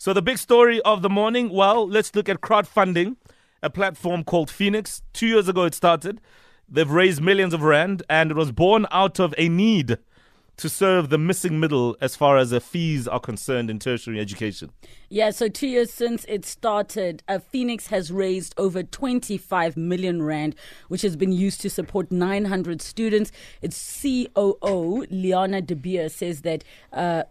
So, the big story of the morning well, let's look at crowdfunding, a platform called Feenix. Two years ago, it started. They've raised millions of rand, and it was born out of a need to serve the missing middle as far as the fees are concerned in tertiary education. Yeah, so two years since it started, uh, Feenix has raised over 25 million rand, which has been used to support 900 students. Its COO, Liana De Beer, says that. Uh,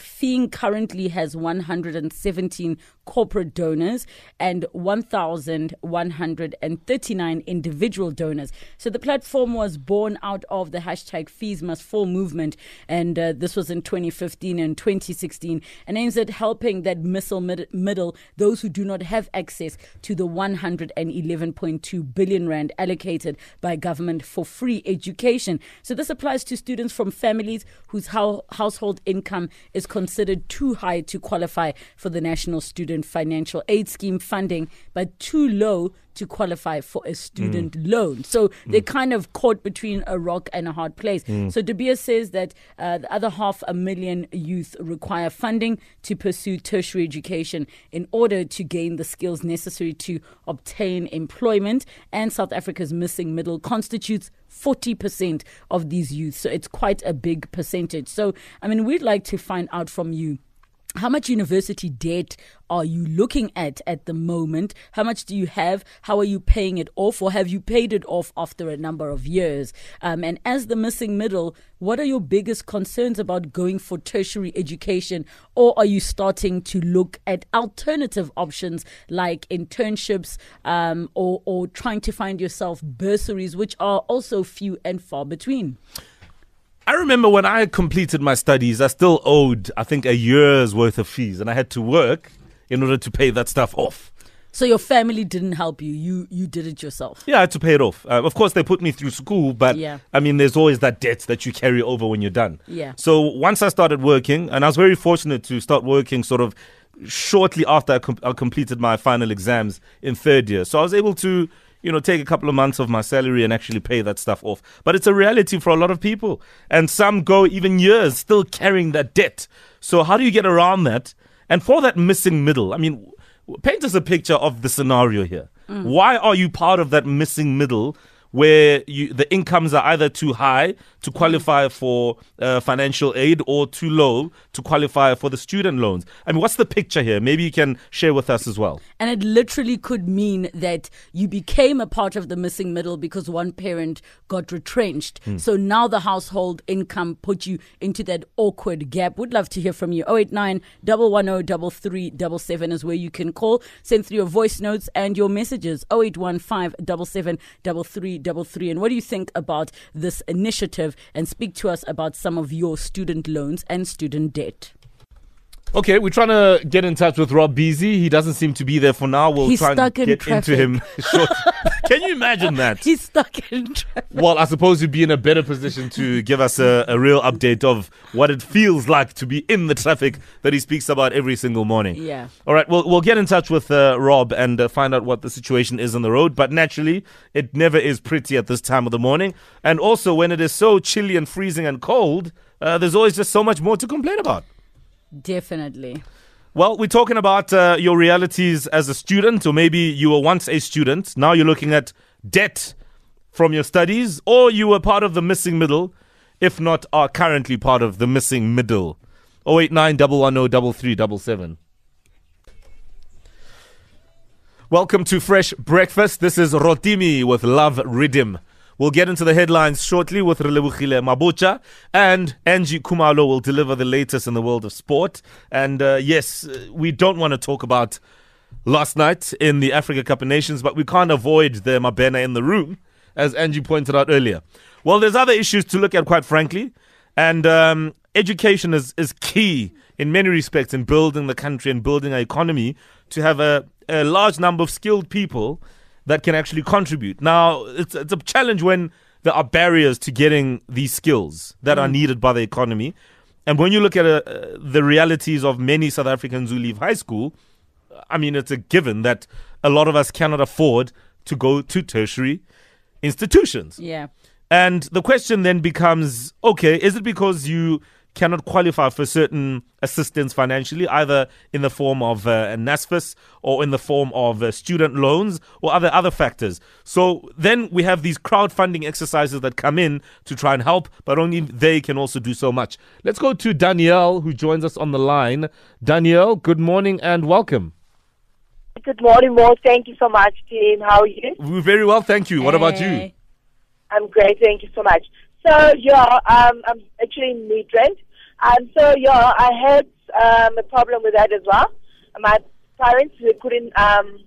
Fing currently has 117 corporate donors and 1,139 individual donors. So the platform was born out of the hashtag Fees Must Fall movement, and uh, this was in 2015 and 2016, and aims at helping that missile mid- middle, those who do not have access to the 111.2 billion rand allocated by government for free education. So this applies to students from families whose ho- household income is considered too high to qualify for the National Student Financial Aid Scheme funding, but too low to qualify for a student mm. loan. So mm. they're kind of caught between a rock and a hard place. Mm. So De Beer says that uh, the other half a million youth require funding to pursue tertiary education in order to gain the skills necessary to obtain employment. And South Africa's missing middle constitutes 40% of these youth. So it's quite a big percentage. So, I mean, we'd like to find out from you how much university debt are you looking at at the moment? How much do you have? How are you paying it off, or have you paid it off after a number of years? Um, and as the missing middle, what are your biggest concerns about going for tertiary education, or are you starting to look at alternative options like internships um, or, or trying to find yourself bursaries, which are also few and far between? I remember when I completed my studies, I still owed, I think, a year's worth of fees, and I had to work in order to pay that stuff off. So your family didn't help you; you you did it yourself. Yeah, I had to pay it off. Uh, of course, they put me through school, but yeah. I mean, there's always that debt that you carry over when you're done. Yeah. So once I started working, and I was very fortunate to start working sort of shortly after I, com- I completed my final exams in third year. So I was able to you know, take a couple of months of my salary and actually pay that stuff off. But it's a reality for a lot of people. And some go even years still carrying that debt. So how do you get around that? And for that missing middle, I mean, paint us a picture of the scenario here. Mm. Why are you part of that missing middle where you, the incomes are either too high to qualify for uh, financial aid or too low to qualify for the student loans. I mean, what's the picture here? Maybe you can share with us as well. And it literally could mean that you became a part of the missing middle because one parent got retrenched. Hmm. So now the household income put you into that awkward gap. Would love to hear from you. 089 110 7 is where you can call. Send through your voice notes and your messages. 0815 3333. And what do you think about this initiative? And speak to us about some of your student loans and student debt. Okay, we're trying to get in touch with Rob Beasy. He doesn't seem to be there for now. We'll He's try and get into him short. Can you imagine that? He's stuck in traffic. Well, I suppose you'd be in a better position to give us a, a real update of what it feels like to be in the traffic that he speaks about every single morning. Yeah. All right, we'll, we'll get in touch with uh, Rob and uh, find out what the situation is on the road. But naturally, it never is pretty at this time of the morning. And also, when it is so chilly and freezing and cold, uh, there's always just so much more to complain about. Definitely. Well, we're talking about uh, your realities as a student, or maybe you were once a student. Now you're looking at debt from your studies, or you were part of the missing middle, if not are currently part of the missing middle. 089 110 Welcome to Fresh Breakfast. This is Rotimi with Love Rhythm. We'll get into the headlines shortly with Relebogile Mabotja and Angie Kumalo will deliver the latest in the world of sport. And uh, yes, we don't want to talk about last night in the Africa Cup of Nations, but we can't avoid the Mabena in the room, as Angie pointed out earlier. Well, there's other issues to look at, quite frankly. And um, education is, is key in many respects in building the country and building our economy to have a, a large number of skilled people – that can actually contribute. Now, it's, it's a challenge when there are barriers to getting these skills that mm. are needed by the economy. And when you look at uh, the realities of many South Africans who leave high school, I mean, it's a given that a lot of us cannot afford to go to tertiary institutions. Yeah. And the question then becomes okay, is it because you cannot qualify for certain assistance financially, either in the form of uh, NSFAS or in the form of uh, student loans or other other factors. So then we have these crowdfunding exercises that come in to try and help, but only they can also do so much. Let's go to Danielle, who joins us on the line. Danielle, good morning and welcome. Good morning, Mo. Thank you so much, team. How are you? We're very well, thank you. What about you? I'm great. Thank you so much. So, yeah, um, I'm actually in Midrand. Um, so, yeah, I had um, a problem with that as well. My parents, they couldn't, um,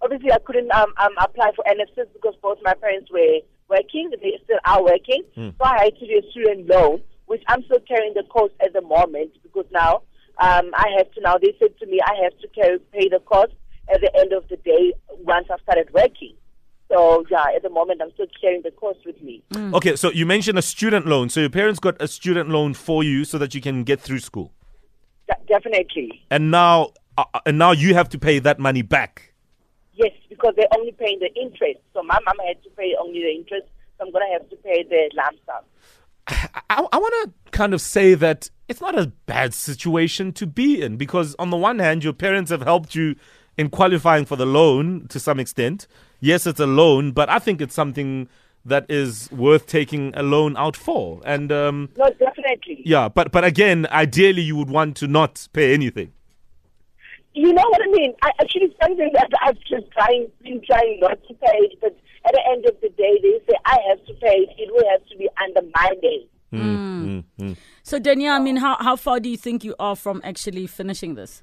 obviously, I couldn't um, um, apply for NSS because both my parents were working. They still are working. So, I had to do a student loan, which I'm still carrying the cost at the moment because now um, I have to, now they said to me, I have to carry, pay the cost at the end of the day once I've started working. So, yeah, at the moment, I'm still carrying the cost with me. Okay, so you mentioned a student loan. So your parents got a student loan for you so that you can get through school. De- definitely. And now uh, uh, and now you have to pay that money back. Yes, because they're only paying the interest. So my mom had to pay only the interest. So I'm going to have to pay the lump sum. I, I want to kind of say that it's not a bad situation to be in because, on the one hand, your parents have helped you in qualifying for the loan to some extent. Yes, it's a loan, but I think it's something that is worth taking a loan out for. And um, No, definitely. yeah, but but again, ideally, you would want to not pay anything. You know what I mean? I actually something that I've just trying, been trying not to pay it, but at the end of the day, they say I have to pay it. It will have to be under my name. Hmm, hmm. Hmm, so, Danielle, I mean, how, how far do you think you are from actually finishing this?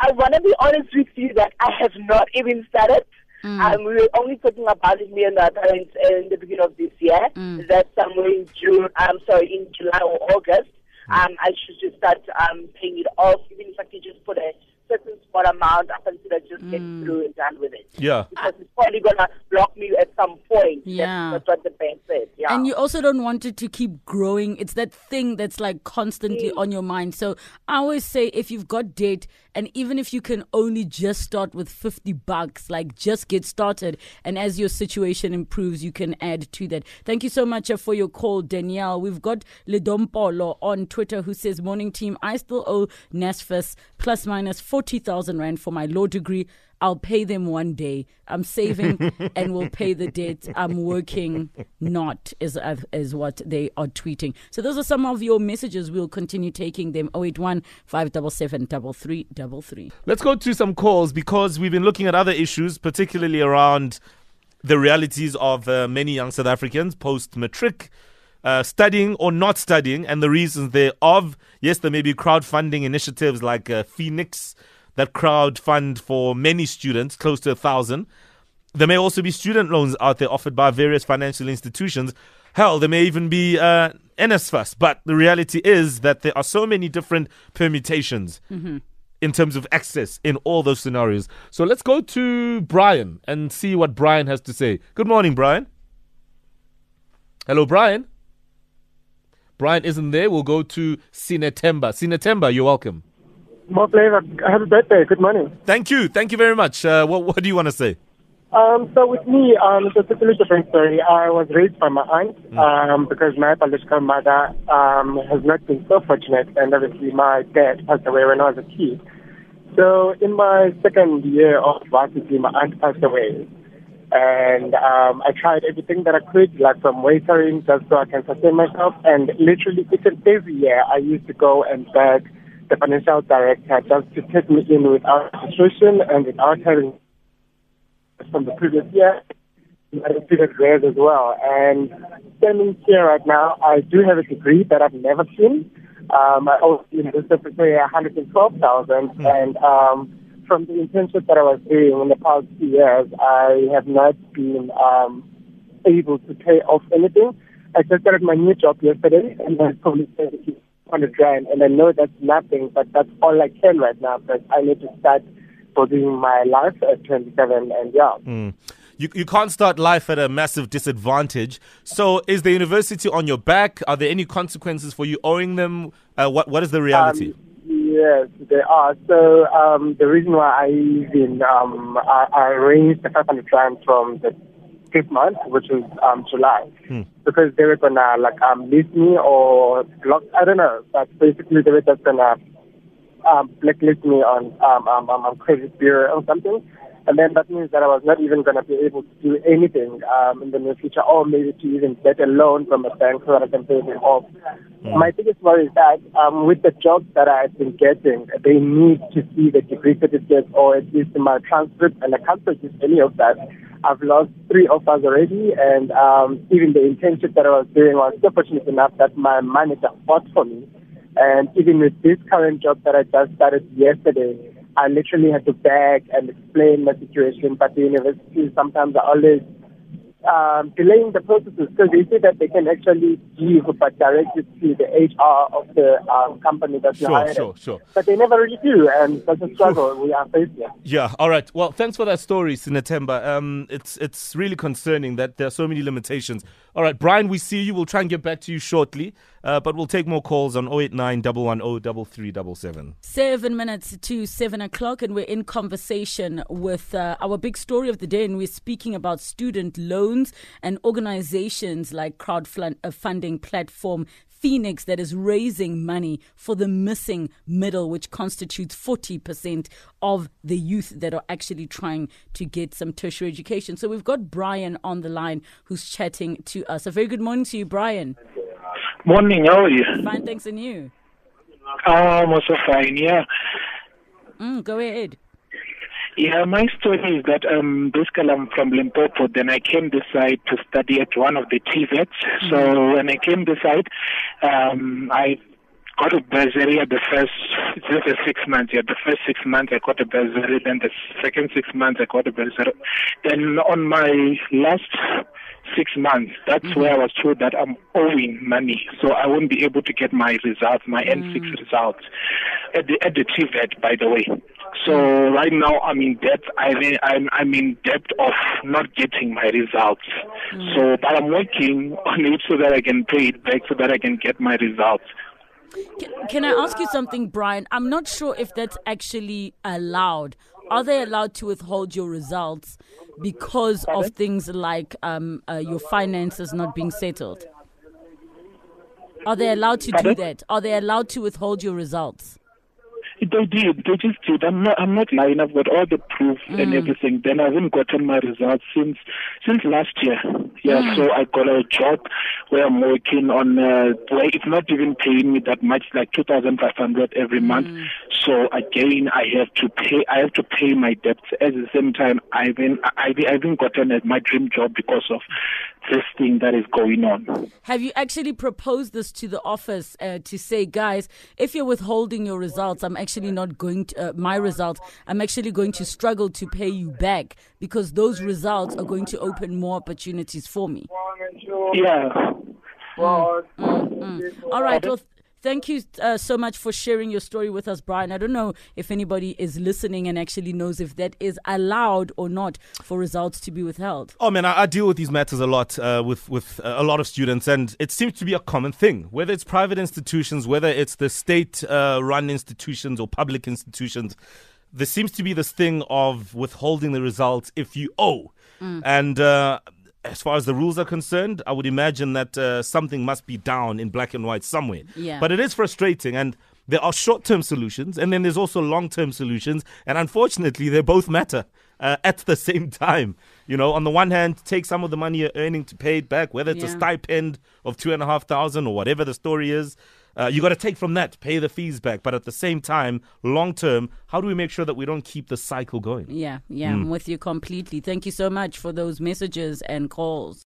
I want to be honest with you that I have not even started. Um, we were only talking about it, me and my parents, in the beginning of this year. That somewhere in June, I'm sorry, in July or August, um, I should just start um, paying it off, even if I could just put a certain small amount up until I just get through and done with it. Yeah. Because it's probably going to block me at some point. Yeah. That's, what the bank said. Yeah. And you also don't want it to keep growing. It's that thing that's like constantly on your mind. So I always say if you've got debt and even if you can only just start with 50 bucks, like just get started. And as your situation improves, you can add to that. Thank you so much uh, for your call, Danielle. We've got Ledompolo on Twitter who says, Morning team, I still owe NSFAS plus minus 40,000 Rand for my law degree. I'll pay them one day. I'm saving and will pay the debt. I'm working not, is, is what they are tweeting. So those are some of your messages. We'll continue taking them. 081 577 3333. Let's go to some calls because we've been looking at other issues, particularly around the realities of uh, many young South Africans post matric. Uh, studying or not studying, and the reasons thereof. Yes, there may be crowdfunding initiatives like uh, Feenix that crowd fund for many students, close to a thousand. There may also be student loans out there offered by various financial institutions. Hell, there may even be uh, NSFAS. But the reality is that there are so many different permutations in terms of access in all those scenarios. So let's go to Brian and see what Brian has to say. Good morning, Brian. Hello, Brian. Brian isn't there. We'll go to Sinetemba. Sinetemba, you're welcome. Mo Flava. Happy birthday. Good morning. Thank you. Thank you very much. Uh, what, what do you want to say? Um, so with me, um, it's a totally different story. I was raised by my aunt um, because my biological mother um, has not been so fortunate, and obviously my dad passed away when I was a kid. So in my second year of varsity, my aunt passed away, and um, I tried everything that I could, like from waitering, just so I can sustain myself. And literally, it's and every year, I used to go and beg the financial director just to take me in without registration and without having from the previous year. I repeated grades as well. And standing here right now, I do have a degree that I've never seen. Um, I owe the University of Pretoria 112000 and um, from the internship that I was doing in the past two years, I have not been um, able to pay off anything. I just started my new job yesterday, and I'm probably paid 100 rand, and I know that's nothing, but that's all I can right now. But I need to start building my life at 27, and yeah. You, you can't start life at a massive disadvantage. So, is the university on your back? Are there any consequences for you owing them? Uh, what What is the reality? Um, yes, there are. So um, the reason why I even um, I, I raised the 500 rand from the fifth month, which is um, July, because they were gonna like um, list me or block. I don't know, but basically they were just gonna um, blacklist me on um, um, um, um, credit bureau or something. And then that means that I was not even going to be able to do anything um, in the near future, or maybe to even get a loan from a bank so that I can pay them off. My biggest worry is that um, with the jobs that I've been getting, they need to see the degree certificate or at least my transcript, and I can't produce any of that. I've lost three offers already, and um, even the internship that I was doing was so fortunate enough that my manager fought for me. And even with this current job that I just started yesterday, I literally had to beg and explain my situation. But the universities sometimes are always um, delaying the processes because they say that they can actually give but direct it to the HR of the um, company that you Sure, hired. sure, sure. But they never really do, and that's a struggle we are facing. Yeah. All right. Well, thanks for that story, Sinetemba. Um, it's it's really concerning that there are so many limitations. All right, Brian, we see you. We'll try and get back to you shortly, uh, but we'll take more calls on 089 110 3377. Seven minutes to seven o'clock, and we're in conversation with uh, our big story of the day, and we're speaking about student loans and organizations like crowdfunding platform Feenix that is raising money for the missing middle, which constitutes 40% of the youth that are actually trying to get some tertiary education. So we've got Brian on the line who's chatting to us. A very good morning to you, Brian. Morning, how are you? Fine, thanks, and you? I'm also fine, yeah. Mm, go ahead. Yeah, my story is that um, basically I'm from Limpopo. Then I came this side to study at one of the TVETs. So when I came this side, um, I got a bursary at the first, just the six months. Yeah, the first six months I got a bursary. Then the second six months I got a bursary. Then on my last six months, that's mm-hmm. where I was told that I'm owing money, so I won't be able to get my results, my N6 mm-hmm. results at the at the TVET, by the way. So mm-hmm. right now I'm in debt. I mean, I'm I'm in debt of not getting my results. So, but I'm working on it so that I can pay it back, so that I can get my results. Can, can I ask you something, Brian? I'm not sure if that's actually allowed. Are they allowed to withhold your results because of things like um, uh, your finances not being settled? Are they allowed to do that? Are they allowed to withhold your results? They did. They just did. I'm not. I'm not lying. I've got all the proof and everything. Then I haven't gotten my results since since last year. Yeah. So I got a job where I'm working on. Uh, where it's not even paying me that much, like two thousand five hundred every month. So again, I have to pay. I have to pay my debts. At the same time, I've been. I've, I've been gotten uh, my dream job because of this thing that is going on. Have you actually proposed this to the office uh, to say, guys, if you're withholding your results, I'm actually not going to, uh, my results, I'm actually going to struggle to pay you back because those results are going to open more opportunities for me. Yeah. All right. Well, thank you uh, so much for sharing your story with us, Brian. I don't know if anybody is listening and actually knows if that is allowed or not for results to be withheld. Oh man, I, I deal with these matters a lot uh, with with uh, a lot of students, and it seems to be a common thing. Whether it's private institutions, whether it's the state-run institutions or public institutions, there seems to be this thing of withholding the results if you owe. And uh, as far as the rules are concerned, I would imagine that uh, something must be down in black and white somewhere. Yeah. But it is frustrating, and there are short-term solutions, and then there's also long-term solutions, and unfortunately, they both matter uh, at the same time. You know, on the one hand, take some of the money you're earning to pay it back, whether it's a stipend of two and a half thousand or whatever the story is. Uh, you got to take from that, pay the fees back. But at the same time, long term, how do we make sure that we don't keep the cycle going? Yeah, yeah, I'm with you completely. Thank you so much for those messages and calls.